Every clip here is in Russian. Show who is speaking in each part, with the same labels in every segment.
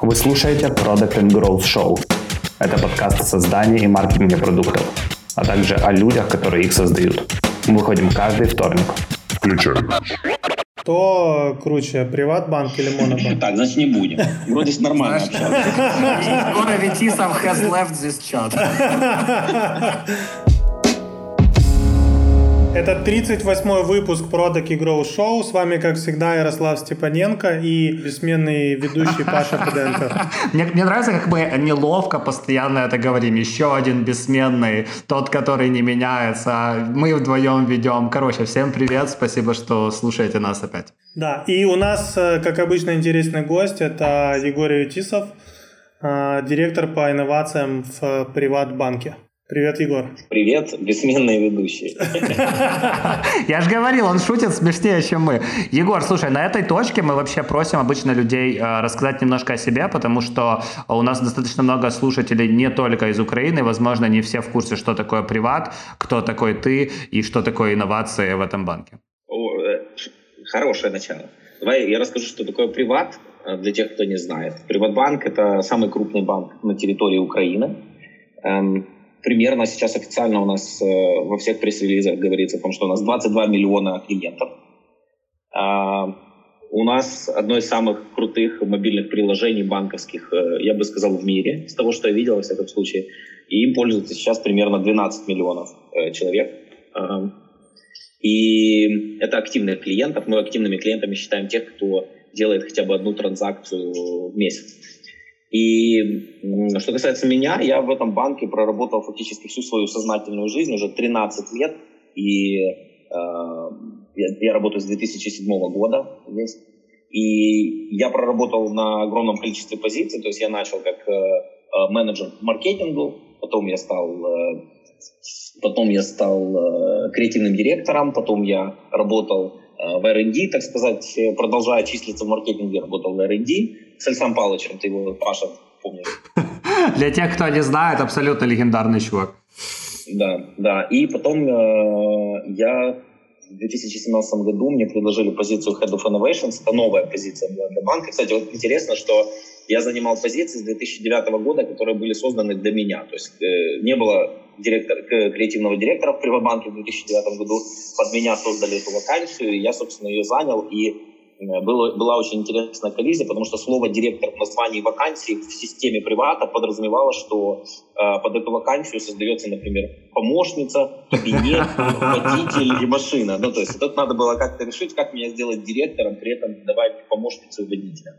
Speaker 1: Вы слушаете Product and Growth Show. Это подкаст о создании и маркетинге продуктов, а также о людях, которые их создают. Мы выходим каждый вторник. Включаем.
Speaker 2: Кто круче, Приватбанк или Монобанк?
Speaker 3: Так, значит не будем. Вроде нормально общались.
Speaker 4: Егор Аветисов has left this chat.
Speaker 2: Это 38-й выпуск Product и Grow Show. С вами, как всегда, Ярослав Степаненко и бессменный ведущий Паша Пуденко.
Speaker 4: Мне, мне нравится, как мы неловко постоянно это говорим. Еще один бессменный, тот, который не меняется. Мы вдвоем ведем. Короче, всем привет, спасибо, что слушаете нас опять.
Speaker 2: Да, и у нас, э, как обычно, интересный гость. Это Егор Ютисов, э, директор по инновациям в Приватбанке. Привет, Егор.
Speaker 3: Привет, бессменные ведущие.
Speaker 4: Я же говорил, он шутит смешнее, чем мы. Егор, слушай, на этой точке мы вообще просим обычно людей э, рассказать немножко о себе, потому что у нас достаточно много слушателей не только из Украины, возможно, не все в курсе, что такое приват, кто такой ты и что такое инновации в этом банке.
Speaker 3: Э, хорошее начало. Давай я расскажу, что такое приват, э, для тех, кто не знает. Приватбанк — это самый крупный банк на территории Украины. Примерно сейчас официально у нас э, во всех пресс-релизах говорится о том, что у нас 22 миллиона клиентов. А, у нас одно из самых крутых мобильных приложений банковских, э, я бы сказал, в мире, с того, что я видел, во всяком случае. И им пользуется сейчас примерно 12 миллионов э, человек. А, и это активных клиентов. Мы активными клиентами считаем тех, кто делает хотя бы одну транзакцию в месяц. И что касается меня, я в этом банке проработал фактически всю свою сознательную жизнь, уже 13 лет, и э, я, я работаю с 2007 года здесь. И я проработал на огромном количестве позиций, то есть я начал как э, э менеджер по маркетингу, потом я стал, э, потом я стал э, креативным директором, потом я работал э, в R&D, так сказать, продолжая числиться в маркетинге, работал в R&D, с Александром Павловичем, ты его, Паша, помнишь.
Speaker 4: Для тех, кто не знает, абсолютно легендарный чувак.
Speaker 3: Да, да. И потом э, я в 2017 году мне предложили позицию Head of Innovations. Это новая позиция для, для банка. Кстати, вот интересно, что я занимал позиции с 2009 года, которые были созданы для меня. То есть э, не было директора, креативного директора в Приватбанке в 2009 году. Под меня создали эту вакансию, и я, собственно, ее занял. И было, была очень интересная коллизия, потому что слово «директор» в названии вакансии в системе привата подразумевало, что э, под эту вакансию создается, например, помощница, кабинет, водитель и машина. Ну, то есть это надо было как-то решить, как меня сделать директором, при этом давать помощницу и водителя.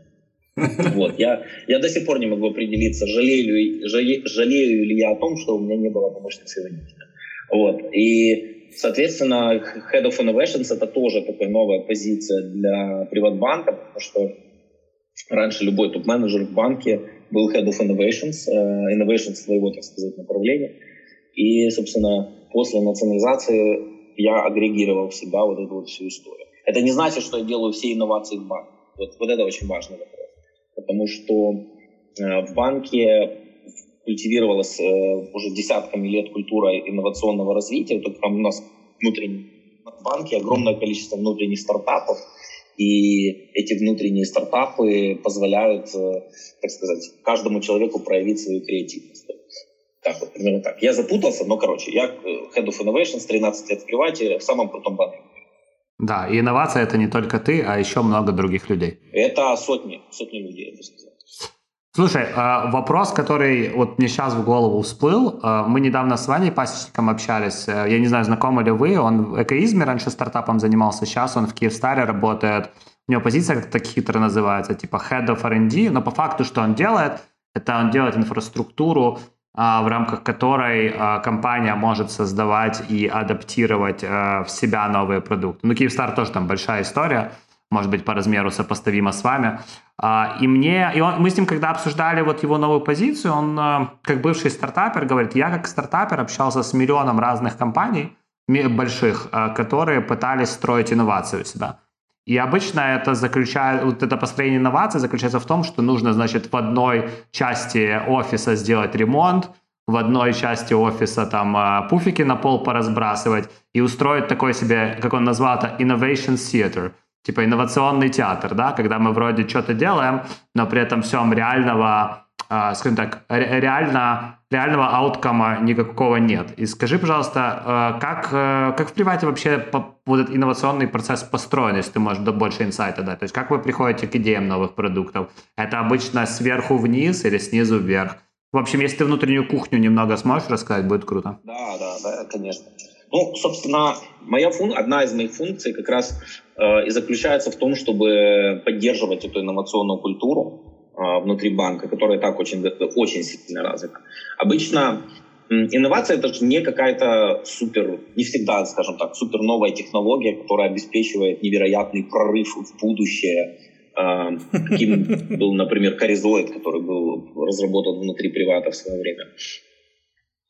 Speaker 3: Вот. Я, я до сих пор не могу определиться, жалею, жалею, жалею ли я о том, что у меня не было помощницы и водителя. Вот. И Соответственно, Head of Innovations это тоже такая новая позиция для приватбанка, потому что раньше любой топ-менеджер в банке был Head of Innovations, uh, Innovations своего, так сказать, направления. И, собственно, после национализации я агрегировал в себя вот эту вот всю историю. Это не значит, что я делаю все инновации в банке. Вот, вот это очень важный вопрос. Потому что э, в банке культивировалась э, уже десятками лет культура инновационного развития. Вот там у нас внутренние банки, огромное количество внутренних стартапов, и эти внутренние стартапы позволяют, э, так сказать, каждому человеку проявить свою креативность. Так вот, примерно так. Я запутался, но, короче, я э, Head of Innovations, 13 лет в привате, в самом крутом банке.
Speaker 4: Да, и инновация это не только ты, а еще много других людей.
Speaker 3: Это сотни, сотни людей, я бы сказал.
Speaker 4: Слушай, а, вопрос, который вот мне сейчас в голову всплыл. А, мы недавно с Ваней Пасечником общались. Э, я не знаю, знакомы ли вы. Он Экоизме раньше стартапом занимался. Сейчас он в Киевстаре работает. У него позиция как-то хитро называется, типа Head of R&D. Но по факту, что он делает, это он делает инфраструктуру, а, в рамках которой компания может создавать и адаптировать в себя новые продукты. Ну, Киевстар тоже там большая история может быть, по размеру сопоставимо с вами. А, и мне, и он, мы с ним, когда обсуждали вот его новую позицию, он, э, как бывший стартапер, говорит, я как стартапер общался с миллионом разных компаний, больших, э, которые пытались строить инновации у себя. И обычно это заключает, вот это построение инноваций заключается в том, что нужно, значит, в одной части офиса сделать ремонт, в одной части офиса там э, пуфики на пол поразбрасывать и устроить такой себе, как он назвал это, innovation theater – типа инновационный театр, да, когда мы вроде что-то делаем, но при этом всем реального, э, скажем так, реально, реального ауткома никакого нет. И скажи, пожалуйста, э, как, э, как в привате вообще по, вот инновационный процесс построен, если ты можешь больше инсайта дать? То есть как вы приходите к идеям новых продуктов? Это обычно сверху вниз или снизу вверх? В общем, если ты внутреннюю кухню немного сможешь рассказать, будет круто.
Speaker 3: Да, да, да, конечно. Ну, собственно, моя фун... одна из моих функций как раз э, и заключается в том, чтобы поддерживать эту инновационную культуру э, внутри банка, которая так очень, очень сильно развита. Обычно инновация это же не какая-то супер, не всегда, скажем так, супер новая технология, которая обеспечивает невероятный прорыв в будущее, э, каким был, например, Коризоид, который был разработан внутри привата в свое время.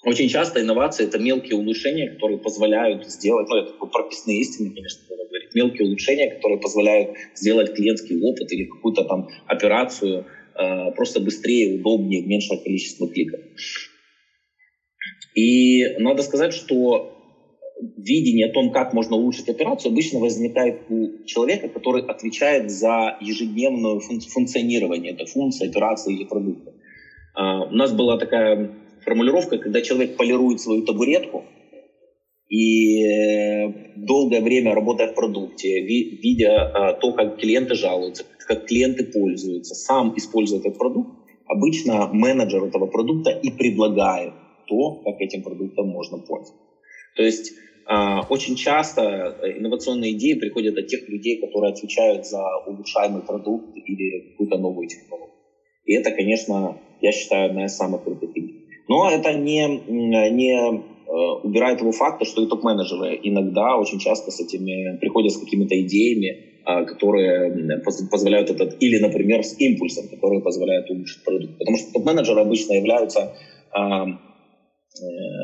Speaker 3: Очень часто инновации — это мелкие улучшения, которые позволяют сделать, ну, это прописные истины, конечно, надо говорить, мелкие улучшения, которые позволяют сделать клиентский опыт или какую-то там операцию э, просто быстрее, удобнее, меньшее количество кликов. И надо сказать, что видение о том, как можно улучшить операцию, обычно возникает у человека, который отвечает за ежедневное функционирование этой функции, операции или продукта. Uh, у нас была такая формулировка, когда человек полирует свою табуретку и э, долгое время работая в продукте, видя а, то, как клиенты жалуются, как клиенты пользуются, сам использует этот продукт, обычно менеджер этого продукта и предлагает то, как этим продуктом можно пользоваться. То есть а, очень часто э, инновационные идеи приходят от тех людей, которые отвечают за улучшаемый продукт или какую-то новую технологию. И это, конечно, я считаю, одна из самых крутых идей. Но это не, не э, убирает того факта, что и топ-менеджеры иногда очень часто с этими приходят с какими-то идеями, а, которые позволяют этот, или, например, с импульсом, который позволяет улучшить продукт. Потому что топ-менеджеры обычно являются а, э,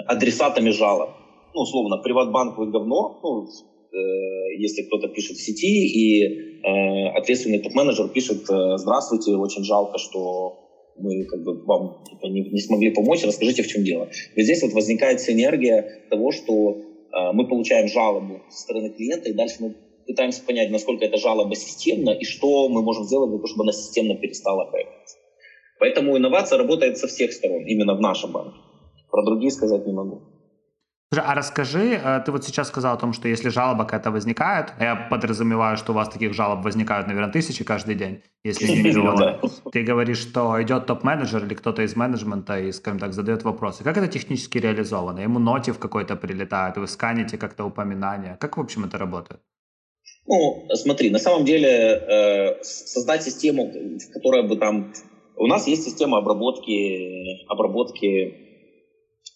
Speaker 3: адресатами жалоб. Ну, условно, приватбанк вы говно, ну, э, если кто-то пишет в сети, и ответственный топ-менеджер пишет, здравствуйте, очень жалко, что мы как бы вам типа, не, не смогли помочь, расскажите, в чем дело. Вот здесь вот возникает синергия того, что э, мы получаем жалобу со стороны клиента, и дальше мы пытаемся понять, насколько эта жалоба системна, и что мы можем сделать для того, чтобы она системно перестала появляться. Поэтому инновация работает со всех сторон, именно в нашем банке. Про другие сказать не могу.
Speaker 4: А расскажи, э, ты вот сейчас сказал о том, что если жалоба какая-то возникает, я подразумеваю, что у вас таких жалоб возникают, наверное, тысячи каждый день, если не миллионы. Ты говоришь, что идет топ-менеджер или кто-то из менеджмента и, скажем так, задает вопросы. Как это технически реализовано? Ему нотив какой-то прилетает, вы сканите как-то упоминания. Как, в общем, это работает?
Speaker 3: Ну, смотри, на самом деле э, создать систему, которая бы там... У нас есть система обработки, обработки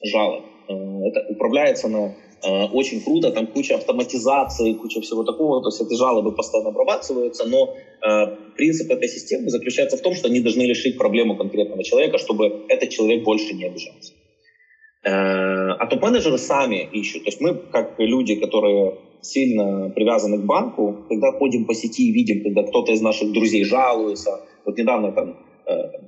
Speaker 3: жалоб. Э, это управляется на э, очень круто, там куча автоматизации, куча всего такого, то есть эти жалобы постоянно обрабатываются, но э, принцип этой системы заключается в том, что они должны решить проблему конкретного человека, чтобы этот человек больше не обижался. Э, а топ-менеджеры сами ищут. То есть мы, как люди, которые сильно привязаны к банку, когда ходим по сети и видим, когда кто-то из наших друзей жалуется, вот недавно там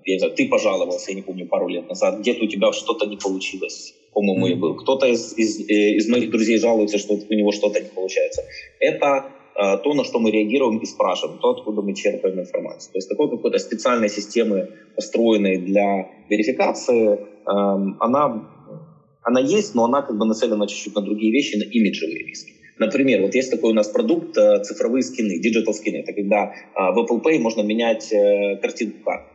Speaker 3: я не знаю, ты пожаловался, я не помню, пару лет назад, где-то у тебя что-то не получилось, по-моему, mm-hmm. был. Кто-то из, из, э, из моих друзей жалуется, что у него что-то не получается. Это э, то, на что мы реагируем и спрашиваем, то, откуда мы черпаем информацию. То есть такой какой-то специальной системы, построенной для верификации, эм, она, она есть, но она как бы нацелена чуть-чуть на другие вещи, на имиджевые риски. Например, вот есть такой у нас продукт цифровые скины, digital скины. Это когда в Apple Pay можно менять картинку карты.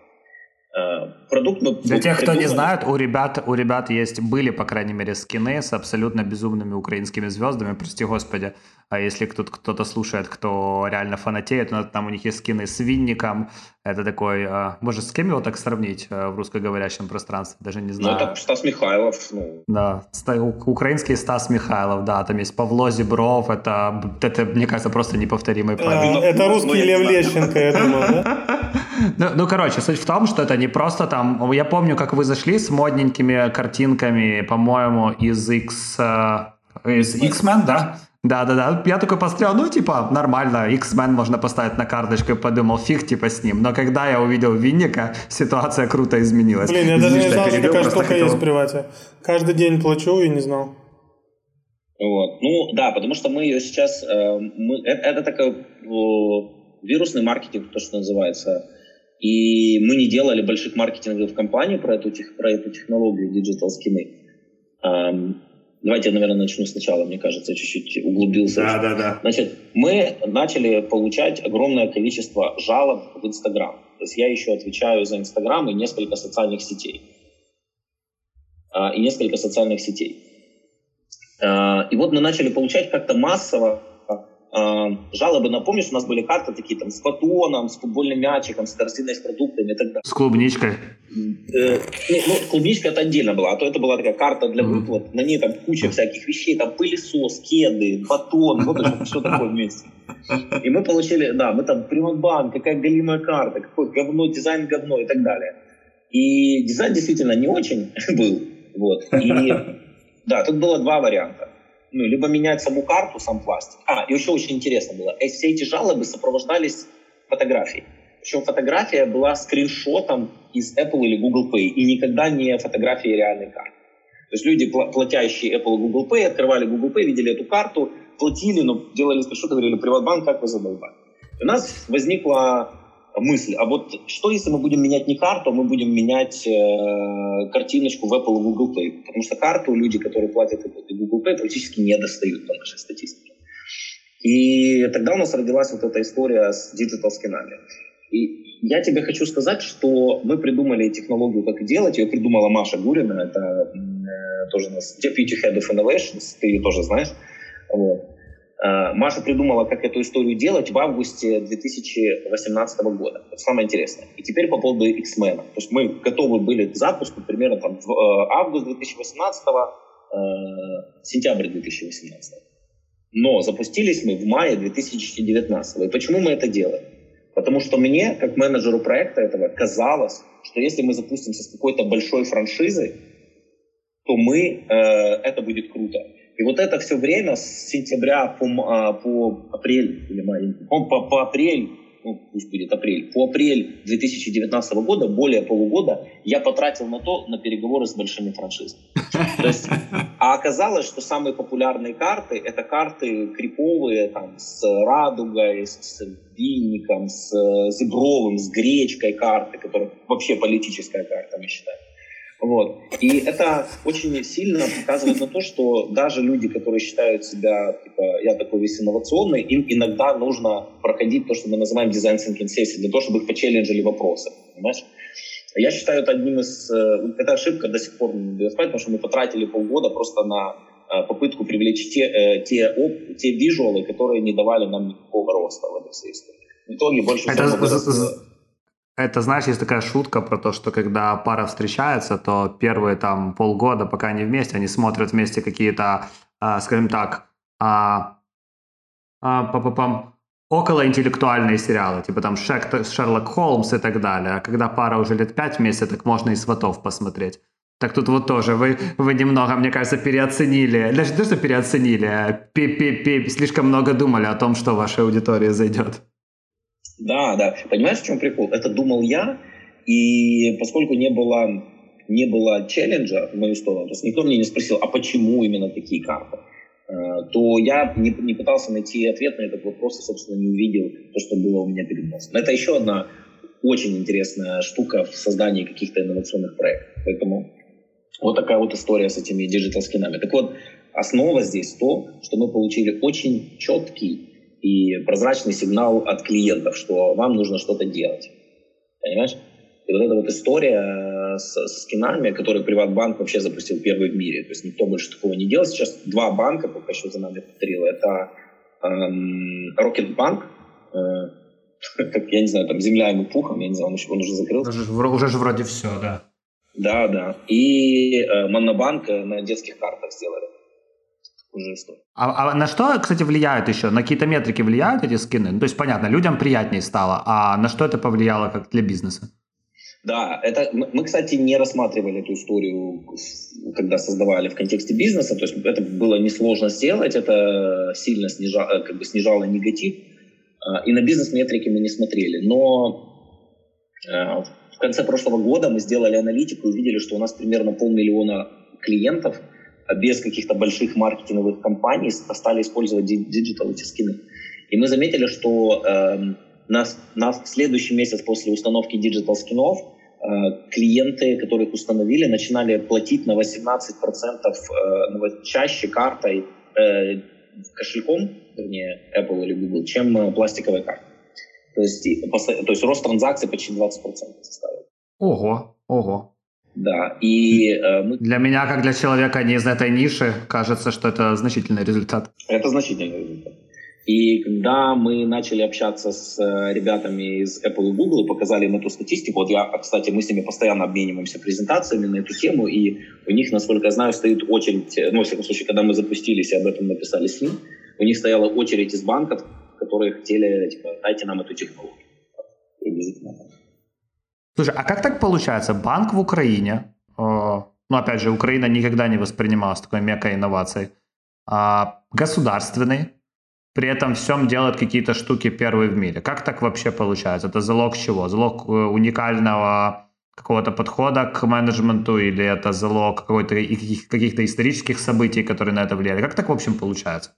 Speaker 4: Э, продукт мы Для тех, кто не знает, у ребят, у ребят есть, были, по крайней мере, скины с абсолютно безумными украинскими звездами, прости господи. А если кто-то, слушает, кто реально фанатеет, ну, там у них есть скины с Винником. Это такой, а, может, с кем его так сравнить а, в русскоговорящем пространстве? Даже не знаю.
Speaker 3: Ну, это Стас Михайлов. Ну.
Speaker 4: Да, украинский Стас Михайлов, да, там есть Павло Зебров, это, это мне кажется, просто неповторимый
Speaker 2: проект. Это русский Лев Лещенко, я думаю, да?
Speaker 4: Ну, ну, короче, суть в том, что это не просто там... Я помню, как вы зашли с модненькими картинками, по-моему, из X... Из X-Men, да? Да-да-да, я такой посмотрел, ну, типа, нормально, X-Men можно поставить на карточку и подумал, фиг, типа, с ним. Но когда я увидел Винника, ситуация круто изменилась.
Speaker 2: Блин, я даже не знал, что такая штука есть в привате. Каждый день плачу и не знал.
Speaker 3: Вот. Ну, да, потому что мы ее сейчас... Э, мы, это, это такой э, вирусный маркетинг, то, что называется. И мы не делали больших маркетинговых кампаний про эту, про эту технологию Digital Skin. Эм, давайте я, наверное, начну сначала, мне кажется, чуть-чуть углубился.
Speaker 4: Да, да, да.
Speaker 3: Значит, мы начали получать огромное количество жалоб в Инстаграм. То есть я еще отвечаю за Инстаграм и несколько социальных сетей. Э, и несколько социальных сетей. Э, и вот мы начали получать как-то массово э, жалобы. Напомнишь, у нас были карты такие там с фотоном, с футбольным мячиком, с корзиной с продуктами и так далее.
Speaker 4: С клубничкой?
Speaker 3: Э, ну, клубничка это отдельно была, а то это была такая карта для выплат. На ней там куча всяких вещей, там пылесос, кеды, батон, вот что такое вместе. И мы получили, да, мы там Приватбанк, какая галимая карта, какой говно, дизайн говно и так далее. И дизайн действительно не очень был. Вот. И да, тут было два варианта. Ну, либо менять саму карту, сам пластик. А, и еще очень интересно было. Э, все эти жалобы сопровождались фотографией. Причем фотография была скриншотом из Apple или Google Pay. И никогда не фотографией реальной карты. То есть люди, платящие Apple и Google Pay, открывали Google Pay, видели эту карту, платили, но делали скриншот, говорили, Приватбанк, как вы задолбали. У нас возникла мысль, а вот что если мы будем менять не карту, а мы будем менять э, картиночку в Apple и Google Play? Потому что карту люди, которые платят Apple и Google Play, практически не достают по нашей статистике. И тогда у нас родилась вот эта история с digital скинами. И я тебе хочу сказать, что мы придумали технологию, как делать. Ее придумала Маша Гурина, это э, тоже у нас Deputy Head of Innovations, ты ее тоже знаешь. Вот. Э, Маша придумала, как эту историю делать в августе 2018 года. Это самое интересное. И теперь по поводу X-Men. То есть мы готовы были к запуску примерно там, в э, август 2018, э, сентябрь 2018. Но запустились мы в мае 2019. И почему мы это делаем? Потому что мне, как менеджеру проекта этого, казалось, что если мы запустимся с какой-то большой франшизой, то мы, э, это будет круто. И вот это все время с сентября по, а, по апрель, или май, по, по апрель, ну, пусть будет апрель, по апрель 2019 года, более полугода, я потратил на то, на переговоры с большими франшизами. А оказалось, что самые популярные карты, это карты криповые, там, с радугой, с винником, с зебровым, с гречкой карты, которая вообще политическая карта, мы считаем. Вот. И это очень сильно показывает на то, что даже люди, которые считают себя, типа, я такой весь инновационный, им иногда нужно проходить то, что мы называем дизайн thinking сессии, для того, чтобы их почелленджили вопросы. Понимаешь? Я считаю это одним из... Э, эта ошибка до сих пор не дает спать, потому что мы потратили полгода просто на э, попытку привлечь те, э, те, оп, те визуалы, которые не давали нам никакого роста в этой всей истории. В итоге больше
Speaker 4: всего... Это, это, знаешь, есть такая шутка про то, что когда пара встречается, то первые там полгода, пока они вместе, они смотрят вместе какие-то, э, скажем так, э, э, околоинтеллектуальные сериалы, типа там Шерлок Холмс и так далее. А когда пара уже лет пять вместе, так можно и сватов посмотреть. Так тут вот тоже вы, вы немного, мне кажется, переоценили, даже не то, что переоценили, а пи -пи -пи, слишком много думали о том, что вашей аудитории зайдет.
Speaker 3: Да, да. Понимаешь, в чем прикол? Это думал я, и поскольку не было, не было челленджа в мою сторону, то есть никто мне не спросил, а почему именно такие карты, э, то я не, не пытался найти ответ на этот вопрос и, собственно, не увидел то, что было у меня перед носом. Это еще одна очень интересная штука в создании каких-то инновационных проектов. Поэтому вот такая вот история с этими digital-скинами. Так вот, основа здесь то, что мы получили очень четкий и прозрачный сигнал от клиентов, что вам нужно что-то делать. Понимаешь? И вот эта вот история э, с, с скинами, который Приватбанк вообще запустил первый в мире. То есть никто больше такого не делал. Сейчас два банка пока что за нами повторило. Это эм, Рокетбанк, э, как, я не знаю, там земля ему пухом, я не знаю, он, еще, он уже закрылся.
Speaker 4: Уже, уже же вроде все, да.
Speaker 3: Да, да. И э, Монобанк на детских картах сделали уже история.
Speaker 4: А, а на что, кстати, влияют еще? На какие-то метрики влияют эти скины? Ну, то есть, понятно, людям приятнее стало, а на что это повлияло как для бизнеса?
Speaker 3: Да, это мы, кстати, не рассматривали эту историю, когда создавали в контексте бизнеса. То есть это было несложно сделать, это сильно снижало, как бы снижало негатив. А, и на бизнес-метрики мы не смотрели. Но э, в конце прошлого года мы сделали аналитику и увидели, что у нас примерно полмиллиона клиентов – без каких-то больших маркетинговых кампаний стали использовать digital эти скины. И мы заметили, что э, на, на следующий месяц после установки digital скинов э, клиенты, которых установили, начинали платить на 18% э, чаще картой, э, кошельком, вернее, Apple или Google, чем э, пластиковой картой. То есть, то есть рост транзакций почти 20% составил.
Speaker 4: Ого, ого.
Speaker 3: Да, и
Speaker 4: э, мы... Для меня, как для человека не из этой ниши, кажется, что это значительный результат.
Speaker 3: Это значительный результат. И когда мы начали общаться с э, ребятами из Apple и Google и показали им эту статистику, вот я, кстати, мы с ними постоянно обмениваемся презентациями на эту тему, и у них, насколько я знаю, стоит очередь, ну, во всяком случае, когда мы запустились и об этом написали с ним, у них стояла очередь из банков, которые хотели, типа, дайте нам эту технологию. Приблизительно
Speaker 4: Слушай, а как так получается? Банк в Украине, э, ну, опять же, Украина никогда не воспринималась такой мекой инноваций, а государственный, при этом всем делает какие-то штуки первые в мире. Как так вообще получается? Это залог чего? Залог э, уникального какого-то подхода к менеджменту или это залог каких-то исторических событий, которые на это влияли? Как так, в общем, получается?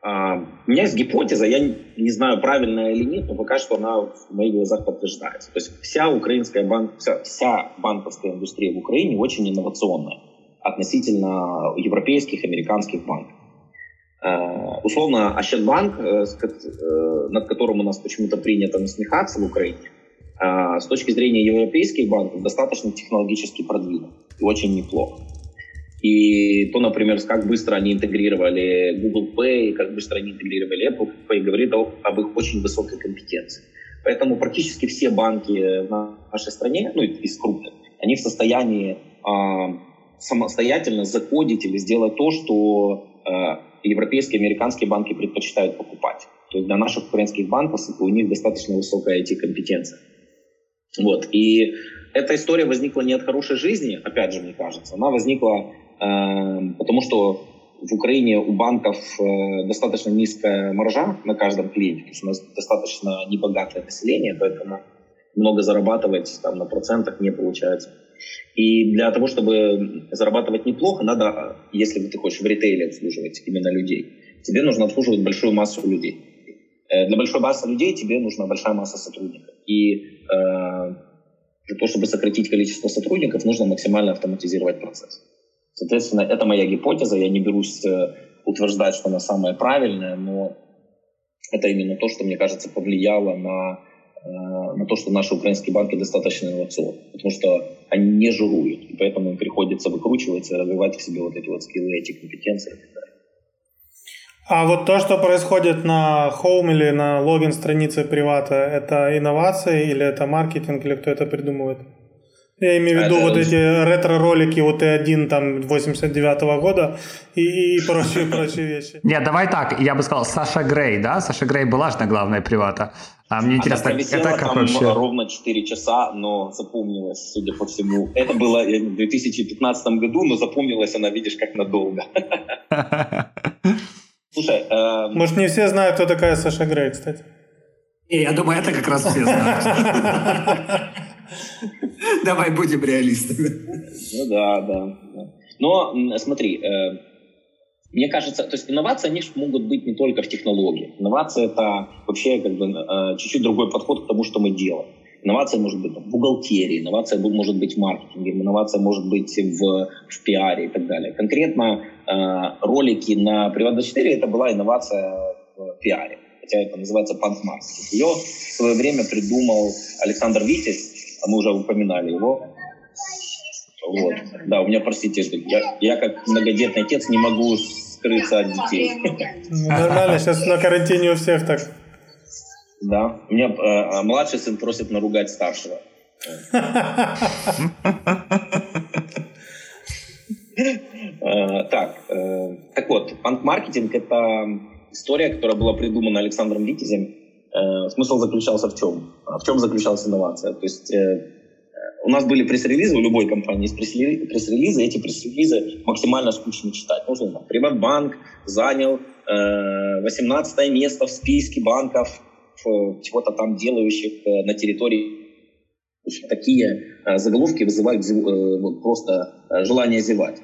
Speaker 3: А, у меня есть гипотеза, я не знаю, правильная или нет, но пока что она в моих глазах подтверждается. То есть вся украинская банк, вся, вся банковская индустрия в Украине очень инновационная относительно европейских, американских банков. Uh, условно, Ощадбанк, uh, uh, над которым у нас почему-то принято насмехаться в Украине, с точки зрения европейских банков, достаточно технологически продвинут и очень неплохо. И то, например, как быстро они интегрировали Google Pay, как быстро они интегрировали Apple Pay, говорит об их очень высокой компетенции. Поэтому практически все банки в нашей стране, ну, из крупных, они в состоянии э, самостоятельно закодить или сделать то, что э, европейские, американские банки предпочитают покупать. То есть для наших украинских банков у них достаточно высокая IT-компетенция. Вот. И эта история возникла не от хорошей жизни, опять же, мне кажется. Она возникла потому что в Украине у банков э, достаточно низкая маржа на каждом клиенте, то есть у нас достаточно небогатое население, поэтому много зарабатывать там, на процентах не получается. И для того, чтобы зарабатывать неплохо, надо, если ты хочешь в ритейле обслуживать именно людей, тебе нужно обслуживать большую массу людей. Э, для большой массы людей тебе нужна большая масса сотрудников. И э, для того, чтобы сократить количество сотрудников, нужно максимально автоматизировать процесс. Соответственно, это моя гипотеза, я не берусь э, утверждать, что она самая правильная, но это именно то, что, мне кажется, повлияло на, э, на то, что наши украинские банки достаточно инновационны, потому что они не жируют, и поэтому им приходится выкручиваться и развивать в себе вот эти вот скиллы, эти компетенции.
Speaker 2: А вот то, что происходит на Home или на логин странице привата, это инновации или это маркетинг, или кто это придумывает? Я имею в виду это... вот эти ретро-ролики вот Т1 там 89 -го года и, и прочие, прочие вещи.
Speaker 4: Нет, давай так, я бы сказал, Саша Грей, да? Саша Грей была же на главной привата. А мне интересно,
Speaker 3: Она это как там вообще? ровно 4 часа, но запомнилась, судя по всему. Это было в 2015 году, но запомнилась она, видишь, как надолго.
Speaker 2: Слушай, э... Может, не все знают, кто такая Саша Грей, кстати?
Speaker 5: Я думаю, это как раз все знают. Давай будем реалистами.
Speaker 3: Ну да, да. Но смотри, э, мне кажется, то есть инновации, они могут быть не только в технологии. Инновация — это вообще как бы э, чуть-чуть другой подход к тому, что мы делаем. Инновация может быть в бухгалтерии, инновация может быть в маркетинге, инновация может быть в, в пиаре и так далее. Конкретно э, ролики на Приват24 это была инновация в пиаре, хотя это называется панк-маркетинг. Ее в свое время придумал Александр Витязь, а мы уже упоминали его. Вот. Да, у меня, простите, я, я как многодетный отец не могу скрыться от детей.
Speaker 2: Ну, нормально, сейчас на карантине у всех так.
Speaker 3: Да, у меня э, младший сын просит наругать старшего. Э, так, э, так вот, панк-маркетинг — это история, которая была придумана Александром Витязем Э, смысл заключался в чем? В чем заключалась инновация? То есть э, у нас были пресс-релизы, у любой компании есть пресс-релизы, эти пресс-релизы максимально скучно читать. Ну, условно, Приватбанк занял 18 э, место в списке банков, чего-то там делающих на территории. Такие заголовки вызывают просто желание зевать.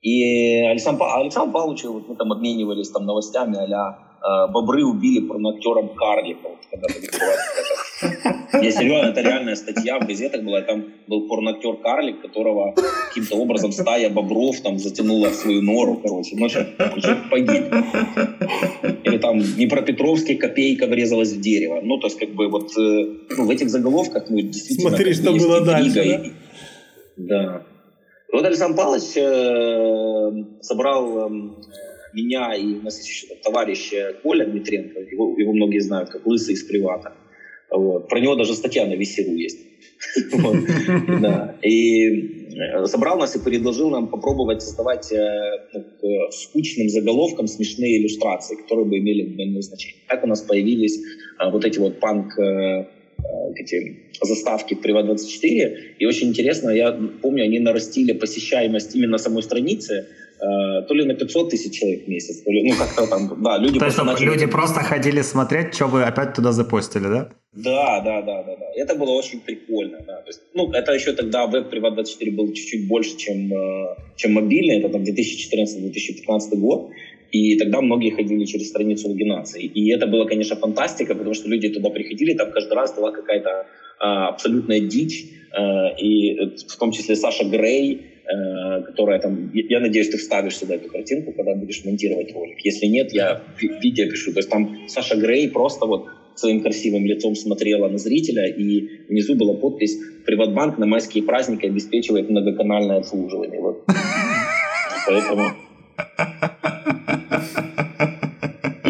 Speaker 3: И Александр, Александр Павлович, вот мы там обменивались там новостями а Э, бобры убили. Вот, когда Я серьезно, это реальная статья в газетах была. Там был порноактер Карлик, которого каким-то образом стая бобров там затянула в свою нору, короче. Ну, человек погиб. Или там Днепропетровский копейка врезалась в дерево. Ну, то есть, как бы вот э, ну, в этих заголовках, ну, действительно...
Speaker 2: Смотри, что было дальше, да?
Speaker 3: Да. Вот Александр Павлович э, собрал эм, меня и у нас есть еще товарищ Коля Дмитренко, его, его многие знают как Лысый из Привата. Вот. Про него даже статья на Весеру есть. И э, собрал нас и предложил нам попробовать создавать э, ну, скучным заголовком смешные иллюстрации, которые бы имели двойное значение. Так у нас появились э, вот эти вот панк эти заставки в Privat24. И очень интересно, я помню, они нарастили посещаемость именно самой страницы Э, то ли на 500 тысяч человек в месяц, то ли, ну, как-то там, да, люди
Speaker 4: То есть начали... люди просто ходили смотреть, что вы опять туда запостили, да?
Speaker 3: Да, да, да, да, да. Это было очень прикольно, да. То есть, ну, это еще тогда веб Privat 24 был чуть-чуть больше, чем, э, чем мобильный, это там 2014-2015 год. И тогда многие ходили через страницу логинации. И это было, конечно, фантастика, потому что люди туда приходили, там каждый раз была какая-то а, абсолютная дичь. А, и в том числе Саша Грей, Э, которая там, я надеюсь, ты вставишь сюда эту картинку, когда будешь монтировать ролик. Если нет, я видео пишу. То есть там Саша Грей просто вот своим красивым лицом смотрела на зрителя, и внизу была подпись «Приватбанк на майские праздники обеспечивает многоканальное обслуживание». Вот. Поэтому...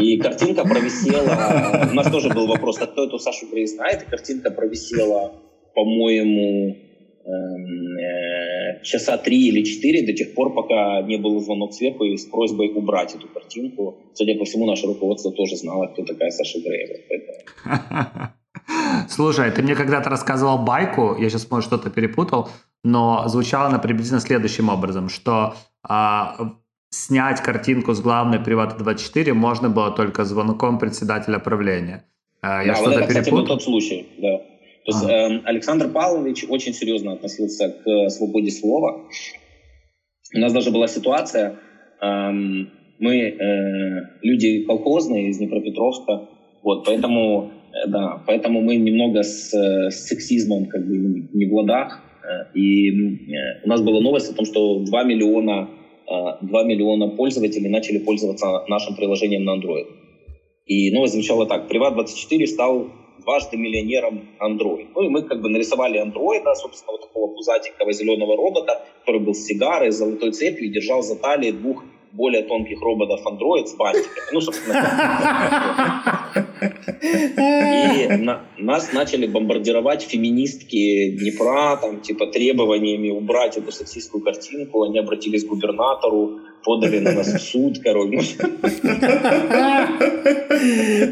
Speaker 3: И картинка провисела... У нас тоже был вопрос, а кто эту Сашу Грей знает? И картинка провисела, по-моему, Эм, э, часа три или четыре до тех пор, пока не был звонок сверху и с просьбой убрать эту картинку. Судя по всему, наше руководство тоже знало, кто такая Саша Греева.
Speaker 4: Слушай, ты мне когда-то рассказывал байку, я сейчас, может, что-то перепутал, но звучало она приблизительно следующим образом, что а, снять картинку с главной Привата 24 можно было только звонком председателя правления.
Speaker 3: А, я да, что-то вот это, перепутал? кстати, был тот случай, да. То есть э, Александр Павлович очень серьезно относился к э, свободе слова. У нас даже была ситуация, э, мы э, люди колхозные из Днепропетровска, вот, поэтому, э, да, поэтому мы немного с, э, с сексизмом как бы не в ладах. И у нас была новость о том, что 2 миллиона, э, 2 миллиона пользователей начали пользоваться нашим приложением на Android. И новость звучала так. Приват24 стал дважды миллионером Android. Ну и мы как бы нарисовали андроида, собственно, вот такого пузатенького зеленого робота, который был с сигарой, с золотой цепью и держал за талией двух более тонких роботов Android с бантиками. Ну, собственно, И на, нас начали бомбардировать феминистки Днепра, там, типа, требованиями убрать эту сексистскую картинку. Они обратились к губернатору, подали на нас в суд, короче.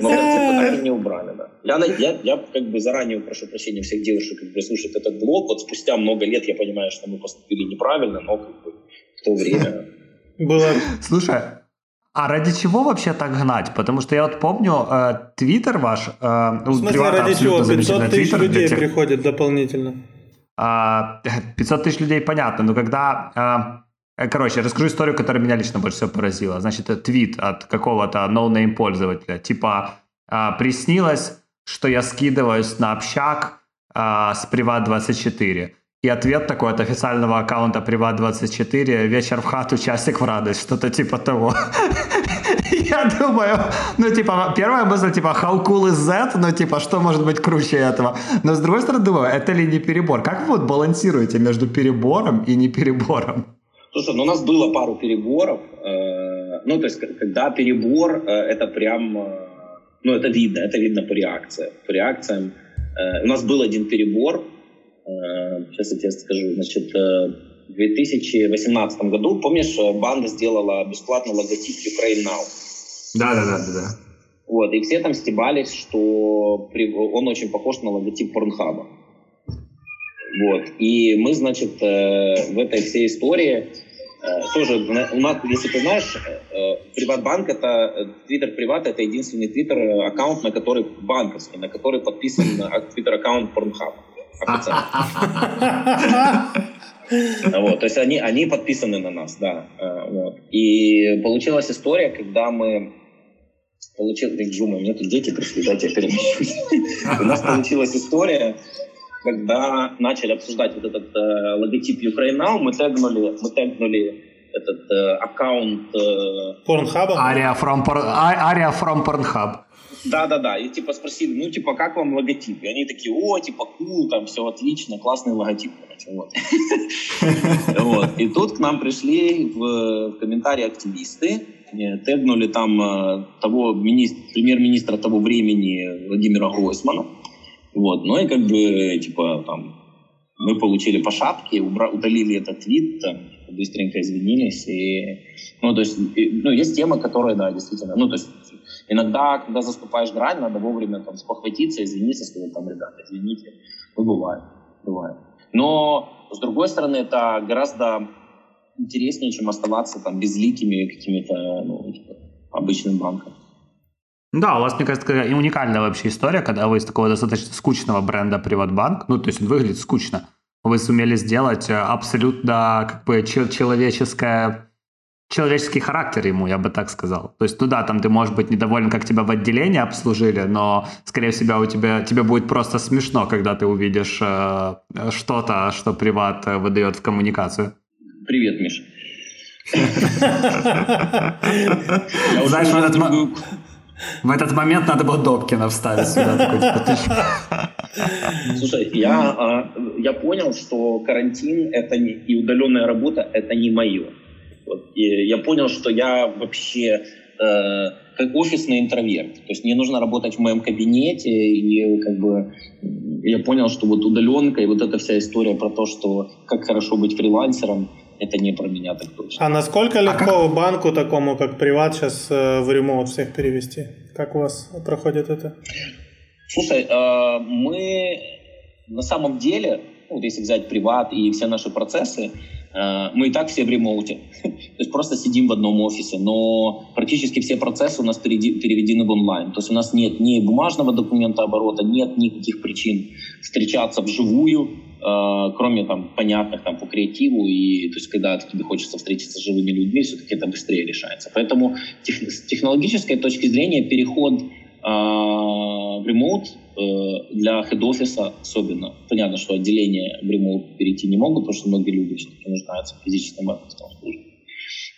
Speaker 3: Но картинку так и не убрали, Я, я, я как бы заранее прошу прощения всех девушек, которые слушают этот блог. Вот спустя много лет я понимаю, что мы поступили неправильно, но как бы в то время...
Speaker 4: Было... Слушай, а ради чего вообще так гнать? Потому что я вот помню, э, твиттер ваш... Э,
Speaker 2: в смысле, ради чего? 500 тысяч людей тех... приходит дополнительно. 500
Speaker 4: а, тысяч людей понятно, но когда... Э, короче, расскажу историю, которая меня лично больше всего поразила. Значит, твит от какого-то noname пользователя. Типа, приснилось, что я скидываюсь на общак с Приват24. И ответ такой от официального аккаунта Приват24 «Вечер в хату, часик в радость», что-то типа того. Я думаю, ну, типа, первая мысль, типа, how cool is that? Ну, типа, что может быть круче этого? Но, с другой стороны, думаю, это ли не перебор? Как вы вот балансируете между перебором и не перебором?
Speaker 3: Слушай, ну, у нас было пару переборов. Э, ну, то есть, когда перебор, э, это прям, э, ну, это видно, это видно по реакциям. По реакциям. У нас был один перебор, сейчас я тебе скажу, значит, в 2018 году, помнишь, банда сделала бесплатный логотип Ukraine Now?
Speaker 4: Да, да, да, да, да.
Speaker 3: Вот, и все там стебались, что он очень похож на логотип Порнхаба. Вот. И мы, значит, в этой всей истории тоже, у нас, если ты знаешь, Приватбанк это, Твиттер Приват это единственный Твиттер аккаунт, на который банковский, на который подписан Твиттер аккаунт Порнхаба. Вот, то есть они, они подписаны на нас, да. Э, вот. И получилась история, когда мы получил, Джума, у меня тут дети пришли, дайте я перемещусь. У нас получилась история, когда начали обсуждать вот этот э, логотип Ukraine Now, мы тегнули, мы тегнули этот э, аккаунт... Э,
Speaker 2: Pornhub?
Speaker 4: Aria from, Aria from Pornhub.
Speaker 3: Да-да-да, и типа спросили, ну типа как вам логотип? И они такие, о, типа кул, там все отлично, классный логотип. Короче, вот. вот. И тут к нам пришли в, в комментарии активисты, тегнули там э, того премьер-министра того времени Владимира Гройсмана. Вот. Ну и как бы, типа, там, мы получили по шапке, убра- удалили этот твит, там, быстренько извинились. И, ну, то есть, и, ну, есть темы, которые, да, действительно, ну, то есть, иногда, когда заступаешь грань, надо вовремя там спохватиться, извиниться, сказать, там, ребята, извините. Ну, бывает, бывает. Но, с другой стороны, это гораздо интереснее, чем оставаться там безликими какими-то ну, типа, обычным банком.
Speaker 4: Да, у вас, мне кажется, такая уникальная вообще история, когда вы из такого достаточно скучного бренда Приватбанк, ну, то есть он выглядит скучно, вы сумели сделать э, абсолютно как бы человеческое человеческий характер ему, я бы так сказал. То есть, ну да, там ты можешь быть недоволен, как тебя в отделении обслужили, но, скорее всего, у тебя, тебе будет просто смешно, когда ты увидишь э, что-то, что приват выдает в коммуникацию.
Speaker 3: Привет, Миша.
Speaker 4: Знаешь, в этот, в этот момент надо было Добкина вставить сюда.
Speaker 3: Типа, Слушай, я, а, я понял, что карантин это не, и удаленная работа это не мое. Вот, и я понял, что я вообще э, как офисный интроверт. То есть мне нужно работать в моем кабинете, и как бы я понял, что вот удаленка и вот эта вся история про то, что как хорошо быть фрилансером, это не про меня так точно.
Speaker 2: А насколько а легко а как... банку такому, как Приват, сейчас э, в ремоут всех перевести? Как у вас проходит это?
Speaker 3: Слушай, э, мы на самом деле, ну, вот если взять Приват и все наши процессы, э, мы и так все в ремоуте. То есть просто сидим в одном офисе, но практически все процессы у нас переведены в онлайн. То есть у нас нет ни бумажного документа оборота, нет никаких причин встречаться вживую, кроме там понятных там по креативу и то есть когда тебе хочется встретиться с живыми людьми, все-таки это быстрее решается. Поэтому тех, с технологической точки зрения переход э, в ремоут э, для хед-офиса особенно. Понятно, что отделения в ремоут перейти не могут, потому что многие люди все-таки нуждаются в физическом офисе.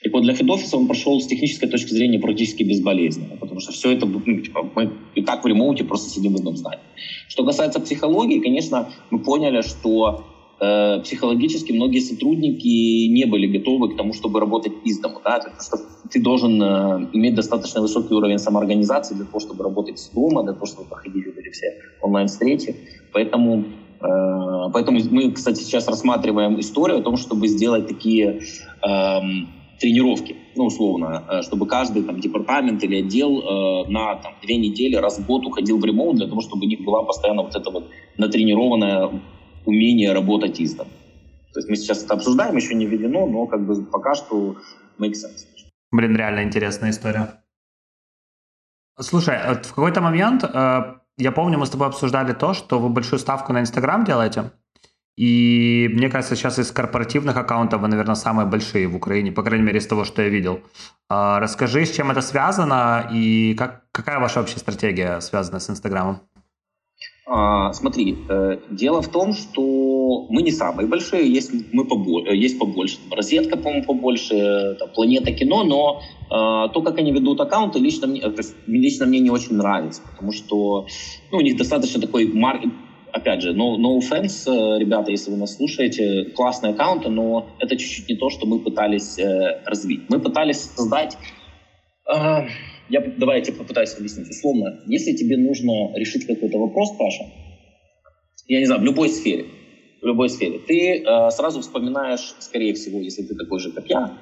Speaker 3: Так вот, для хед-офиса он прошел с технической точки зрения практически безболезненно, потому что все это, ну, типа, мы и так в ремоуте просто сидим в одном здании. Что касается психологии, конечно, мы поняли, что э, психологически многие сотрудники не были готовы к тому, чтобы работать из дома. Да? То есть, что ты должен э, иметь достаточно высокий уровень самоорганизации для того, чтобы работать с дома, для того, чтобы проходить вот эти все онлайн-встречи. Поэтому э, Поэтому мы, кстати, сейчас рассматриваем историю о том, чтобы сделать такие эм, тренировки, ну, условно, э, чтобы каждый там департамент или отдел э, на там, две недели раз в год уходил в ремоут для того, чтобы у них была постоянно вот это вот натренированное умение работать из дома. То есть мы сейчас это обсуждаем, еще не введено, но как бы пока что makes sense.
Speaker 4: Блин, реально интересная история. Слушай, в какой-то момент, э, я помню, мы с тобой обсуждали то, что вы большую ставку на Инстаграм делаете. И мне кажется, сейчас из корпоративных аккаунтов вы, наверное, самые большие в Украине, по крайней мере, из того, что я видел. А, расскажи, с чем это связано и как, какая ваша общая стратегия связана с Инстаграмом?
Speaker 3: А, смотри, э, дело в том, что мы не самые большие, есть, мы побольше, э, есть побольше. Розетка, по-моему, побольше, там, Планета кино, но э, то, как они ведут аккаунты, лично мне, лично мне не очень нравится, потому что ну, у них достаточно такой маркет, опять же, no, no offense, э, ребята, если вы нас слушаете, классные аккаунты, но это чуть-чуть не то, что мы пытались э, развить. Мы пытались создать... Э, я, давайте попытаюсь объяснить. Условно, если тебе нужно решить какой-то вопрос, Паша, я не знаю, в любой сфере, в любой сфере, ты э, сразу вспоминаешь, скорее всего, если ты такой же, как я,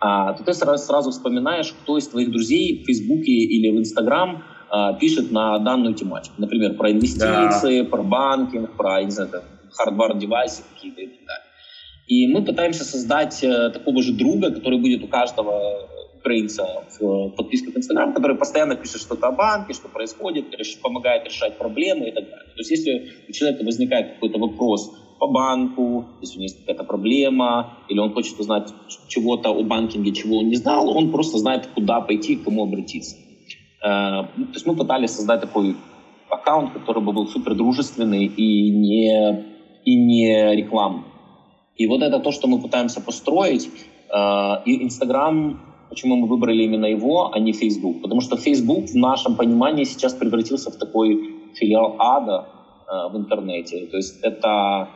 Speaker 3: а, то ты сразу, сразу вспоминаешь, кто из твоих друзей в Фейсбуке или в Инстаграм пишет на данную тематику. Например, про инвестиции, да. про банкинг, про, не знаю, хардвар-девайсы какие-то и так далее. И мы пытаемся создать э, такого же друга, который будет у каждого украинца в подписках в Инстаграм, который постоянно пишет что-то о банке, что происходит, помогает решать проблемы и так далее. То есть если у человека возникает какой-то вопрос по банку, если у него есть какая-то проблема, или он хочет узнать чего-то о банкинге, чего он не знал, он просто знает, куда пойти, к кому обратиться. Э, то есть мы пытались создать такой аккаунт, который бы был супер дружественный и не, и не рекламный. И вот это то, что мы пытаемся построить. Э, и Инстаграм, почему мы выбрали именно его, а не Facebook? Потому что Facebook в нашем понимании сейчас превратился в такой филиал ада э, в интернете. То есть это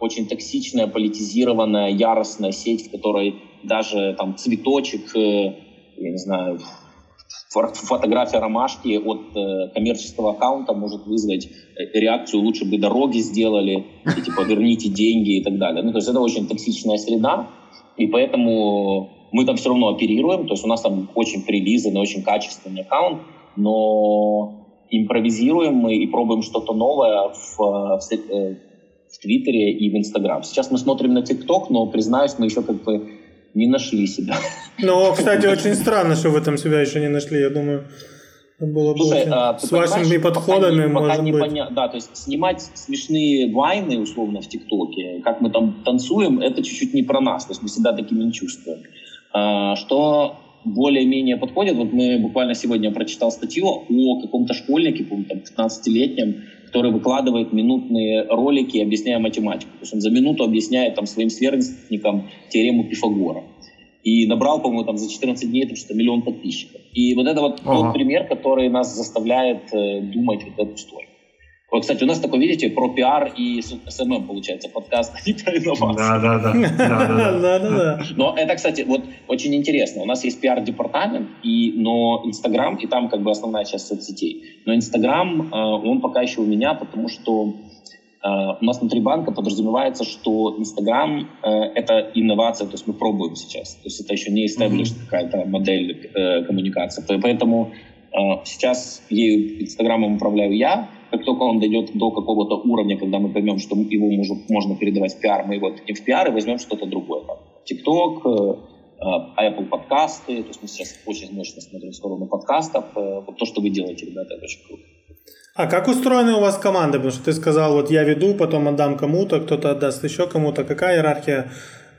Speaker 3: очень токсичная, политизированная, яростная сеть, в которой даже там цветочек, я не знаю, фотография ромашки от э, коммерческого аккаунта может вызвать э, реакцию «лучше бы дороги сделали», и, типа «верните деньги» и так далее. Ну, то есть это очень токсичная среда, и поэтому мы там все равно оперируем, то есть у нас там очень прилизанный, очень качественный аккаунт, но импровизируем мы и пробуем что-то новое в, в, э, в Твиттере и в Инстаграм. Сейчас мы смотрим на ТикТок, но, признаюсь, мы еще как бы не нашли себя.
Speaker 2: Ну, кстати, очень странно, что в этом себя еще не нашли, я думаю. Было бы Слушай, очень... а, с вашими подходами, пока не, может
Speaker 3: не
Speaker 2: быть.
Speaker 3: Поня... Да, то есть снимать смешные вайны, условно, в ТикТоке, как мы там танцуем, это чуть-чуть не про нас. То есть мы себя такими не чувствуем. А, что более-менее подходит, вот мы буквально сегодня прочитал статью о каком-то школьнике, по-моему, там, 15-летнем, который выкладывает минутные ролики, объясняя математику. То есть он за минуту объясняет там, своим сверстникам теорему Пифагора. И набрал, по-моему, там за 14 дней там, что миллион подписчиков. И вот это вот ага. тот пример, который нас заставляет э, думать вот эту историю. Вот, кстати, у нас такой, видите, про пиар и SMM получается подкаст, а не про инновации.
Speaker 4: Да, да, да.
Speaker 2: да, да.
Speaker 3: Но это, кстати, вот очень интересно. У нас есть пиар-департамент, и, но Инстаграм, и там как бы основная часть соцсетей. Но Инстаграм, э, он пока еще у меня, потому что э, у нас внутри банка подразумевается, что Инстаграм э, — это инновация, то есть мы пробуем сейчас. То есть это еще не established mm-hmm. какая-то модель коммуникации. Поэтому сейчас ею Инстаграмом управляю я, как только он дойдет до какого-то уровня, когда мы поймем, что его может, можно передавать в пиар, мы его не в пиар и возьмем что-то другое. Там, TikTok, э, э, Apple подкасты. То есть мы сейчас очень мощно смотрим в сторону подкастов. Э, вот то, что вы делаете, ребята, это очень круто.
Speaker 2: А как устроены у вас команды? Потому что ты сказал, вот я веду, потом отдам кому-то, кто-то отдаст еще кому-то. Какая иерархия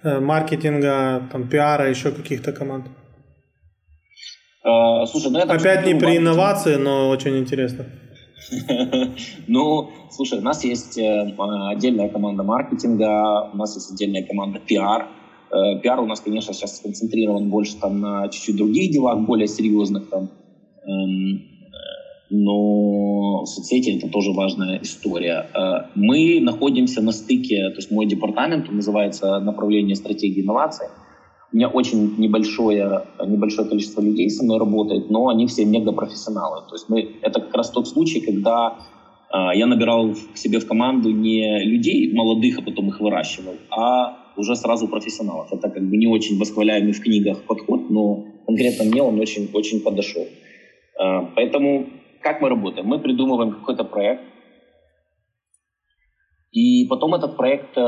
Speaker 2: маркетинга, там, пиара, еще каких-то команд?
Speaker 3: Слушай, ну
Speaker 2: Опять не при инновации, но очень интересно.
Speaker 3: Ну, слушай, у нас есть э, отдельная команда маркетинга, у нас есть отдельная команда пиар. Э, пиар у нас, конечно, сейчас сконцентрирован больше там на чуть-чуть других делах, более серьезных там. Эм, э, но соцсети это тоже важная история. Мы находимся на стыке, то есть мой департамент называется направление стратегии инноваций. У меня очень небольшое, небольшое количество людей со мной работает, но они все мегапрофессионалы. То есть мы, это как раз тот случай, когда э, я набирал к себе в команду не людей молодых, а потом их выращивал, а уже сразу профессионалов. Это как бы не очень восхваляемый в книгах подход, но конкретно мне он очень, очень подошел. Э, поэтому как мы работаем? Мы придумываем какой-то проект, и потом этот проект э,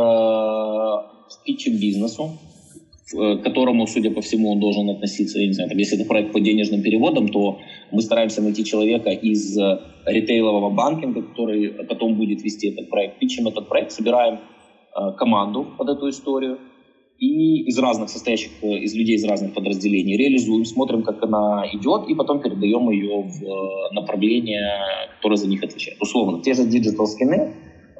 Speaker 3: питчим бизнесу, Э, к которому, судя по всему, он должен относиться, я не знаю, там, если это проект по денежным переводам, то мы стараемся найти человека из э, ритейлового банкинга, который потом будет вести этот проект. Питчим этот проект, собираем э, команду под эту историю и из разных состоящих, э, из людей из разных подразделений реализуем, смотрим, как она идет, и потом передаем ее в направление, которое за них отвечает. Условно, те же digital скины,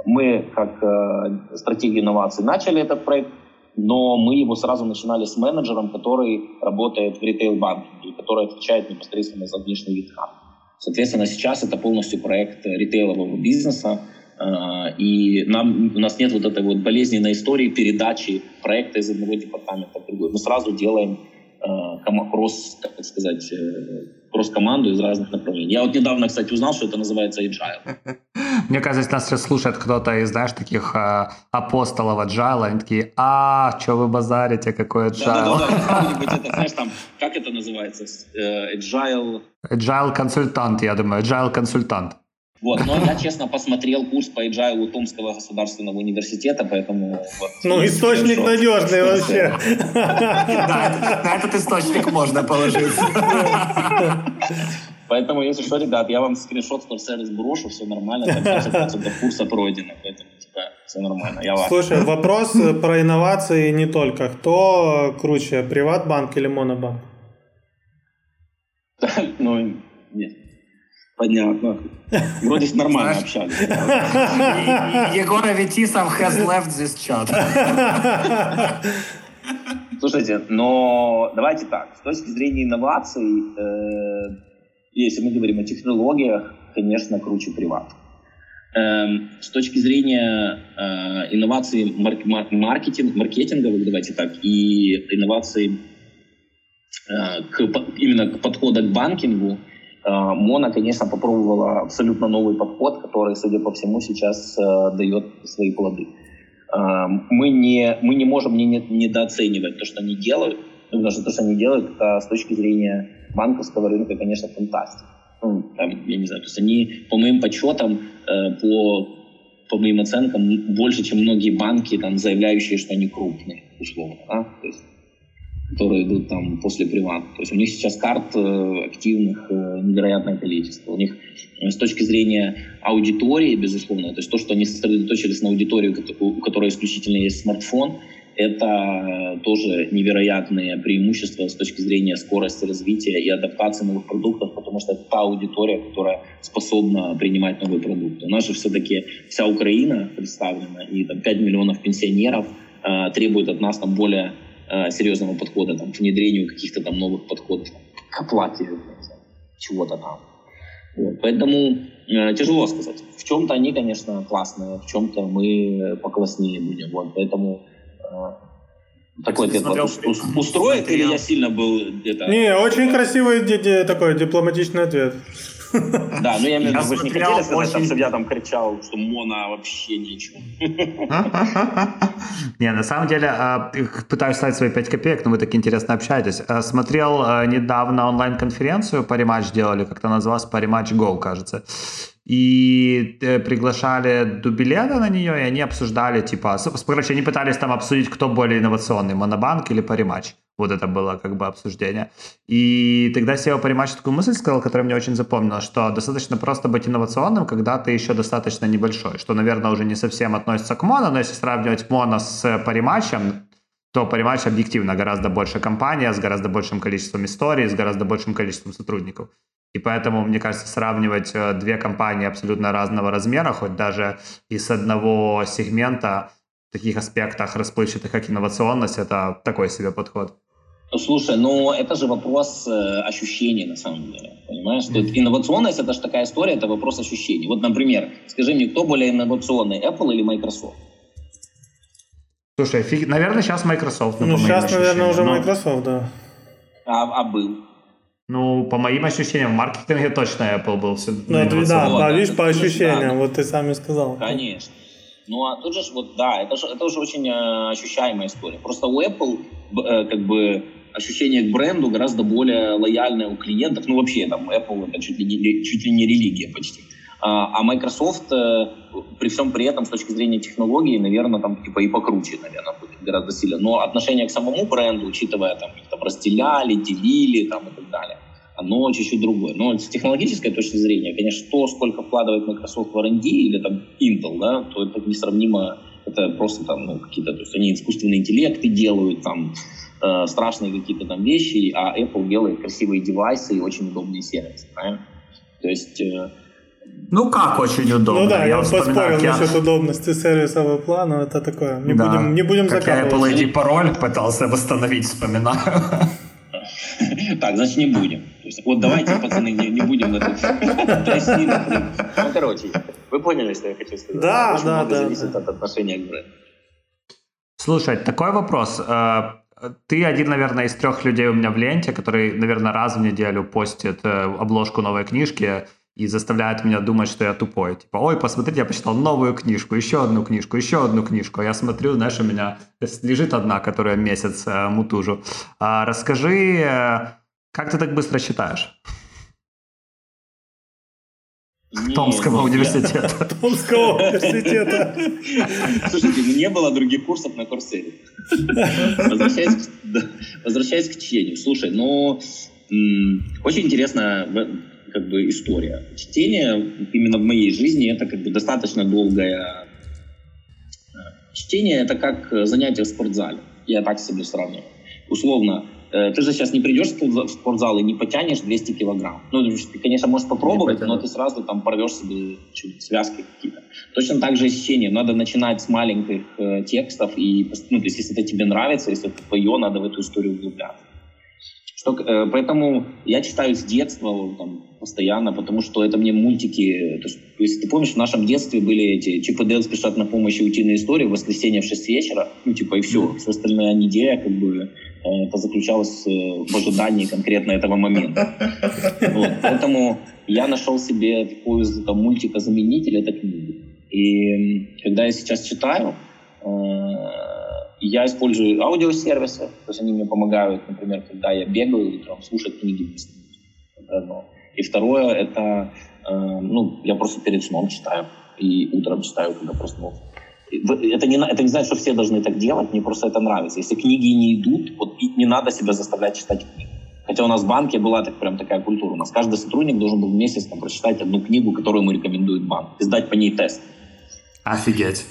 Speaker 3: мы, как э, стратегия инноваций, начали этот проект, но мы его сразу начинали с менеджером, который работает в ритейл-банке, который отвечает непосредственно за внешний вид Соответственно, сейчас это полностью проект ритейлового бизнеса, а, и нам, у нас нет вот этой вот болезненной истории передачи проекта из одного департамента в другой. Мы сразу делаем э, кросс, так сказать, э, кросс-команду из разных направлений. Я вот недавно, кстати, узнал, что это называется agile.
Speaker 4: Мне кажется, нас сейчас слушает кто-то из, знаешь, таких э, апостолов agile, они такие, а, что вы базарите, какой agile? Да-да-да,
Speaker 3: это, знаешь, там, как это называется? Э, agile...
Speaker 4: Agile консультант, я думаю, agile консультант.
Speaker 3: Вот, но я, честно, посмотрел курс по agile Томского государственного университета, поэтому... Вот,
Speaker 2: ну, источник хорошо. надежный вообще.
Speaker 5: Да, на этот источник можно положиться.
Speaker 3: Поэтому, если что, ребят, я вам скриншот в сервис брошу, все нормально, там 50% курса пройдено. Поэтому, типа, Все нормально, я вас.
Speaker 2: Слушай, вопрос про инновации не только. Кто круче, Приватбанк или Монобанк?
Speaker 3: Ну. Понятно. Вроде нормально общались.
Speaker 5: Егор Аветисов has left this chat.
Speaker 3: Слушайте, но давайте так. С точки зрения инноваций, э, если мы говорим о технологиях, конечно, круче приват. Эм, с точки зрения э, инноваций маркетинг, маркетинговых, давайте так, и инноваций э, к, именно к подходу к банкингу, Мона, конечно, попробовала абсолютно новый подход, который, судя по всему, сейчас дает свои плоды. Мы не, мы не можем не, недооценивать то, что они делают, потому что то, что они делают, это с точки зрения банковского рынка, конечно, фантастика ну, я не знаю, то есть они, по моим подсчетам, э, по, по моим оценкам, больше, чем многие банки, там, заявляющие, что они крупные, условно, да? то есть, которые идут там после приват. То есть у них сейчас карт э, активных э, невероятное количество. У них э, с точки зрения аудитории, безусловно, то есть то, что они сосредоточились на аудитории, у которой исключительно есть смартфон, это тоже невероятные преимущества с точки зрения скорости развития и адаптации новых продуктов, потому что это та аудитория, которая способна принимать новые продукты. У нас же все-таки вся Украина представлена, и там 5 миллионов пенсионеров э, требует от нас там более э, серьезного подхода там, к внедрению каких-то там новых подходов к оплате чего-то там. Вот. Поэтому э, тяжело сказать. В чем-то они, конечно, классные, в чем-то мы покласснее будем. Вот. Поэтому такой ответ смотрел, устроит или я сильно был где-то...
Speaker 2: Не, очень красивый такой дипломатичный ответ.
Speaker 3: Да, ну я имею в виду, вы же не хотели сказать, очень... чтобы я там кричал, что Мона вообще ничего.
Speaker 4: Не, на самом деле, а, пытаюсь ставить свои 5 копеек, но вы так интересно общаетесь. А, смотрел а, недавно онлайн-конференцию, париматч делали, как-то называлось, париматч Go, кажется и э, приглашали Дубилета на нее, и они обсуждали, типа, короче, они пытались там обсудить, кто более инновационный, Монобанк или Паримач. Вот это было как бы обсуждение. И тогда SEO Паримач такую мысль сказал, которая мне очень запомнила, что достаточно просто быть инновационным, когда ты еще достаточно небольшой, что, наверное, уже не совсем относится к Моно, но если сравнивать Моно с Паримачем, то Паримач объективно гораздо больше компания, с гораздо большим количеством историй, с гораздо большим количеством сотрудников. И поэтому, мне кажется, сравнивать э, две компании абсолютно разного размера, хоть даже из одного сегмента, в таких аспектах расплывчатых, как инновационность, это такой себе подход.
Speaker 3: Слушай, ну это же вопрос э, ощущений на самом деле, понимаешь? Mm-hmm. инновационность это же такая история, это вопрос ощущений. Вот, например, скажи мне, кто более инновационный, Apple или Microsoft?
Speaker 4: Слушай, фиг... наверное, сейчас Microsoft.
Speaker 2: Ну, сейчас, наверное, уже но... Microsoft, да.
Speaker 3: А, а был?
Speaker 4: Ну, по моим ощущениям, в маркетинге точно Apple был все.
Speaker 2: Ну, это, да, вот, по, видишь, по ощущениям, да. вот ты сам и сказал.
Speaker 3: Конечно. Ну, а тут же, вот, да, это же, это уже очень э, ощущаемая история. Просто у Apple, э, как бы, ощущение к бренду гораздо более лояльное у клиентов. Ну, вообще, там, Apple это чуть ли не, чуть ли не религия почти. А, а Microsoft, э, при всем при этом, с точки зрения технологий, наверное, там, типа, и покруче, наверное, будет гораздо сильно. Но отношение к самому бренду, учитывая, там, их там разделяли, делили, там, и так далее, оно чуть-чуть другое. Но с технологической точки зрения, конечно, то, сколько вкладывает Microsoft в R&D или там Intel, да, то это несравнимо, это просто там, ну, какие-то, то есть они искусственные интеллекты делают, там, э, страшные какие-то там вещи, а Apple делает красивые девайсы и очень удобные сервисы, правильно? То есть э,
Speaker 4: ну как очень удобно.
Speaker 2: Ну да, я, я поспорил я... насчет удобности сервисового плана, это такое. Не да. будем, не будем
Speaker 4: как я Apple ID пароль пытался восстановить, вспоминаю.
Speaker 3: Так, значит не будем. Вот давайте, пацаны, не, не будем это Ну, короче, вы поняли, что я хочу сказать.
Speaker 2: Да, да, да.
Speaker 3: зависит от отношения к бренду.
Speaker 4: Слушай, такой вопрос. Э, ты один, наверное, из трех людей у меня в ленте, который, наверное, раз в неделю постит э, обложку новой книжки и заставляет меня думать, что я тупой. Типа, ой, посмотрите, я почитал новую книжку, еще одну книжку, еще одну книжку. Я смотрю, знаешь, у меня лежит одна, которую я месяц э, мутужу. А, расскажи, э, как ты так быстро читаешь? Нет, Томского университета.
Speaker 2: Томского университета.
Speaker 3: Слушайте, ну не было других курсов на Курсере. Возвращаясь, возвращаясь к чтению. Слушай, ну, очень интересно как бы история. Чтение именно в моей жизни это как бы достаточно долгая Чтение – это как занятие в спортзале. Я так себе сравниваю. Условно, Э, ты же сейчас не придешь в спортзал и не потянешь 200 килограмм. Ну, ты, конечно, можешь попробовать, но ты сразу там порвешь себе связки какие-то. Точно так же и чтение. Надо начинать с маленьких э, текстов. И, ну, то есть, если это тебе нравится, если это твое, надо в эту историю углубляться. Что, э, поэтому я читаю с детства там, постоянно, потому что это мне мультики... То есть, если ты помнишь, в нашем детстве были эти Чип и Дейл спешат на помощь и утиные истории в воскресенье в 6 вечера, ну, типа, и все. Все остальное неделя, как бы, э, это заключалось э, в ожидании конкретно этого момента. Вот. Поэтому я нашел себе такой там, мультика-заменитель, это книги. И когда я сейчас читаю, я использую аудиосервисы, то есть они мне помогают, например, когда я бегаю утром, слушать книги. Это одно. И второе, это, э, ну, я просто перед сном читаю, и утром читаю, когда проснулся. Это не, это не значит, что все должны так делать, мне просто это нравится. Если книги не идут, вот не надо себя заставлять читать книги. Хотя у нас в банке была так, прям такая культура. У нас каждый сотрудник должен был в месяц там, прочитать одну книгу, которую ему рекомендует банк, и сдать по ней тест.
Speaker 4: Офигеть.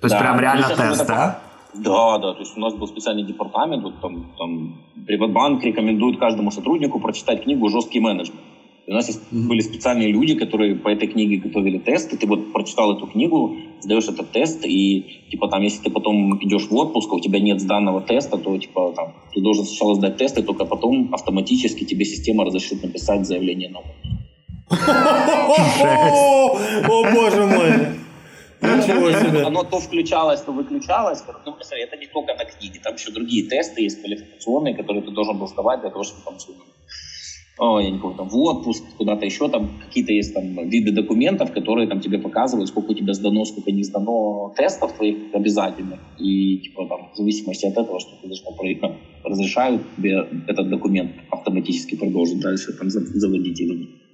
Speaker 4: То есть да. прям реально тест, да?
Speaker 3: Да, да, то есть у нас был специальный департамент, вот там, там Приватбанк рекомендует каждому сотруднику прочитать книгу «Жесткий менеджмент». И у нас mm-hmm. были специальные люди, которые по этой книге готовили тесты. Ты вот прочитал эту книгу, сдаешь этот тест, и типа там, если ты потом идешь в отпуск, а у тебя нет сданного теста, то типа там ты должен сначала сдать тесты, только потом автоматически тебе система разрешит написать заявление на
Speaker 2: О, боже мой!
Speaker 3: Ничего себе. Оно то включалось, то выключалось. Ну, посмотри, это не только на книге, там еще другие тесты есть квалификационные, которые ты должен был сдавать для того, чтобы там о, я не помню, там в отпуск, куда-то еще, там какие-то есть там виды документов, которые там тебе показывают, сколько у тебя сдано, сколько не сдано тестов твоих обязательных. И типа там в зависимости от этого, что ты должен пройти, ну, разрешают тебе этот документ автоматически продолжить дальше там заводить или нет.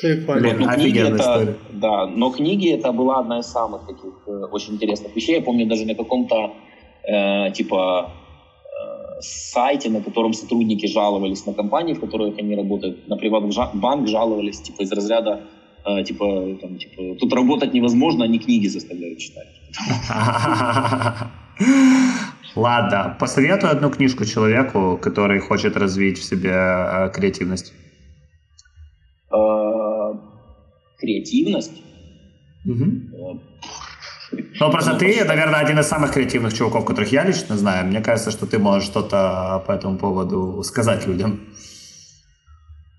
Speaker 2: Прикольно.
Speaker 3: Вот, но книги это, да, но книги это была одна из самых таких э, очень интересных вещей. Я помню даже на каком-то э, типа э, сайте, на котором сотрудники жаловались на компании, в которых они работают, на приватбанк жаловались типа из разряда э, типа, там, типа тут работать невозможно, они книги заставляют читать.
Speaker 4: Ладно, посоветую одну книжку человеку, который хочет развить в себе э, креативность.
Speaker 3: Э, креативность.
Speaker 4: Угу. Ну, просто ты, наверное, один из самых креативных чуваков, которых я лично знаю. Мне кажется, что ты можешь что-то по этому поводу сказать людям.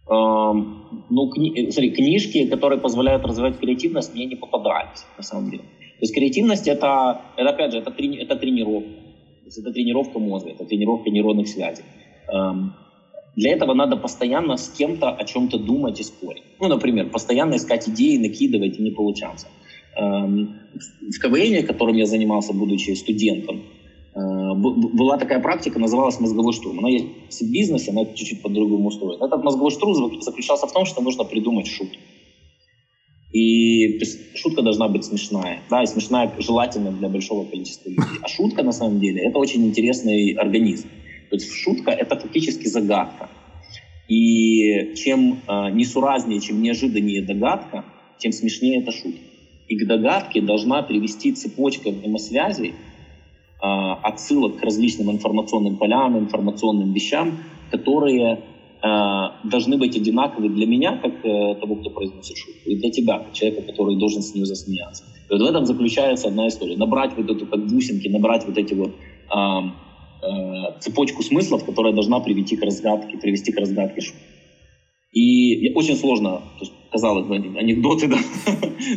Speaker 3: Эм, ну, кни... смотри, книжки, которые позволяют развивать креативность, мне не попадались, на самом деле. То есть креативность это, это опять же, это, трени... это тренировка. То есть это тренировка мозга, это тренировка нейронных связей. Эм, для этого надо постоянно с кем-то о чем-то думать и спорить. Ну, например, постоянно искать идеи, накидывать и не получаться. Эм, в КВН, которым я занимался, будучи студентом, э, была такая практика, называлась мозговой штурм. Она есть в бизнесе, она чуть-чуть по-другому устроена. Этот мозговой штурм заключался в том, что нужно придумать шутку. И шутка должна быть смешная. Да, и смешная желательно для большого количества людей. А шутка, на самом деле, это очень интересный организм. То есть шутка — это фактически загадка. И чем э, несуразнее, чем неожиданнее догадка, тем смешнее эта шутка. И к догадке должна привести цепочка взаимосвязей, э, отсылок к различным информационным полям, информационным вещам, которые э, должны быть одинаковы для меня, как э, того, кто произносит шутку, и для тебя, как человека, который должен с нее засмеяться. И вот в этом заключается одна история. Набрать вот эту, как бусинки, набрать вот эти вот э, э, цепочку смыслов, которая должна привести к разгадке, привести к разгадке. И очень сложно, то есть, казалось бы, анекдоты, да,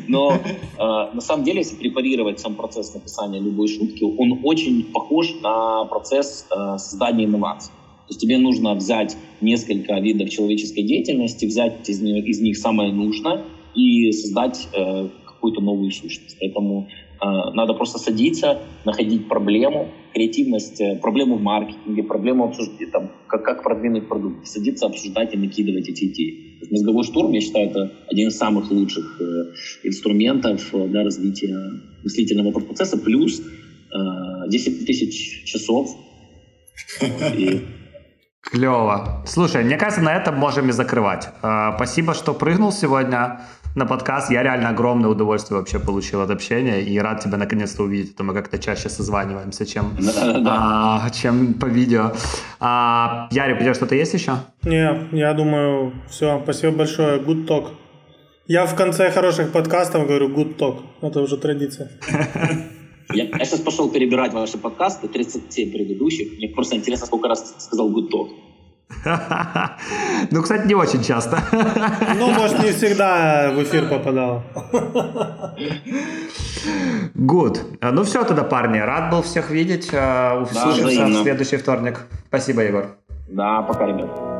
Speaker 3: но э, на самом деле, если препарировать сам процесс написания любой шутки, он очень похож на процесс э, создания инноваций. То есть тебе нужно взять несколько видов человеческой деятельности, взять из, них, из них самое нужное и создать э, какую-то новую сущность. Поэтому надо просто садиться, находить проблему, креативность, э, проблему в маркетинге, проблему обсуждения, там, как, как продвинуть продукт, садиться, обсуждать и накидывать эти идеи. Мозговой штурм, я считаю, это один из самых лучших э, инструментов э, для развития мыслительного процесса, плюс э, 10 тысяч часов.
Speaker 4: И... Клево. Слушай, мне кажется, на этом можем и закрывать. Спасибо, что прыгнул сегодня. На подкаст. Я реально огромное удовольствие вообще получил от общения и рад тебя наконец-то увидеть. А мы как-то чаще созваниваемся, чем, а, чем по видео. А, Ярик, у тебя что-то есть еще?
Speaker 2: Не, я думаю, все. Спасибо большое. Good talk. Я в конце хороших подкастов говорю good talk. Это уже традиция.
Speaker 3: Я, я сейчас пошел перебирать ваши подкасты, 37 предыдущих. Мне просто интересно, сколько раз сказал good talk.
Speaker 4: Ну, кстати, не очень часто.
Speaker 2: Ну, может, не всегда в эфир попадал.
Speaker 4: Good. Ну все тогда, парни. Рад был всех видеть. Услышимся да, в следующий вторник. Спасибо, Егор.
Speaker 3: Да, пока, ребят.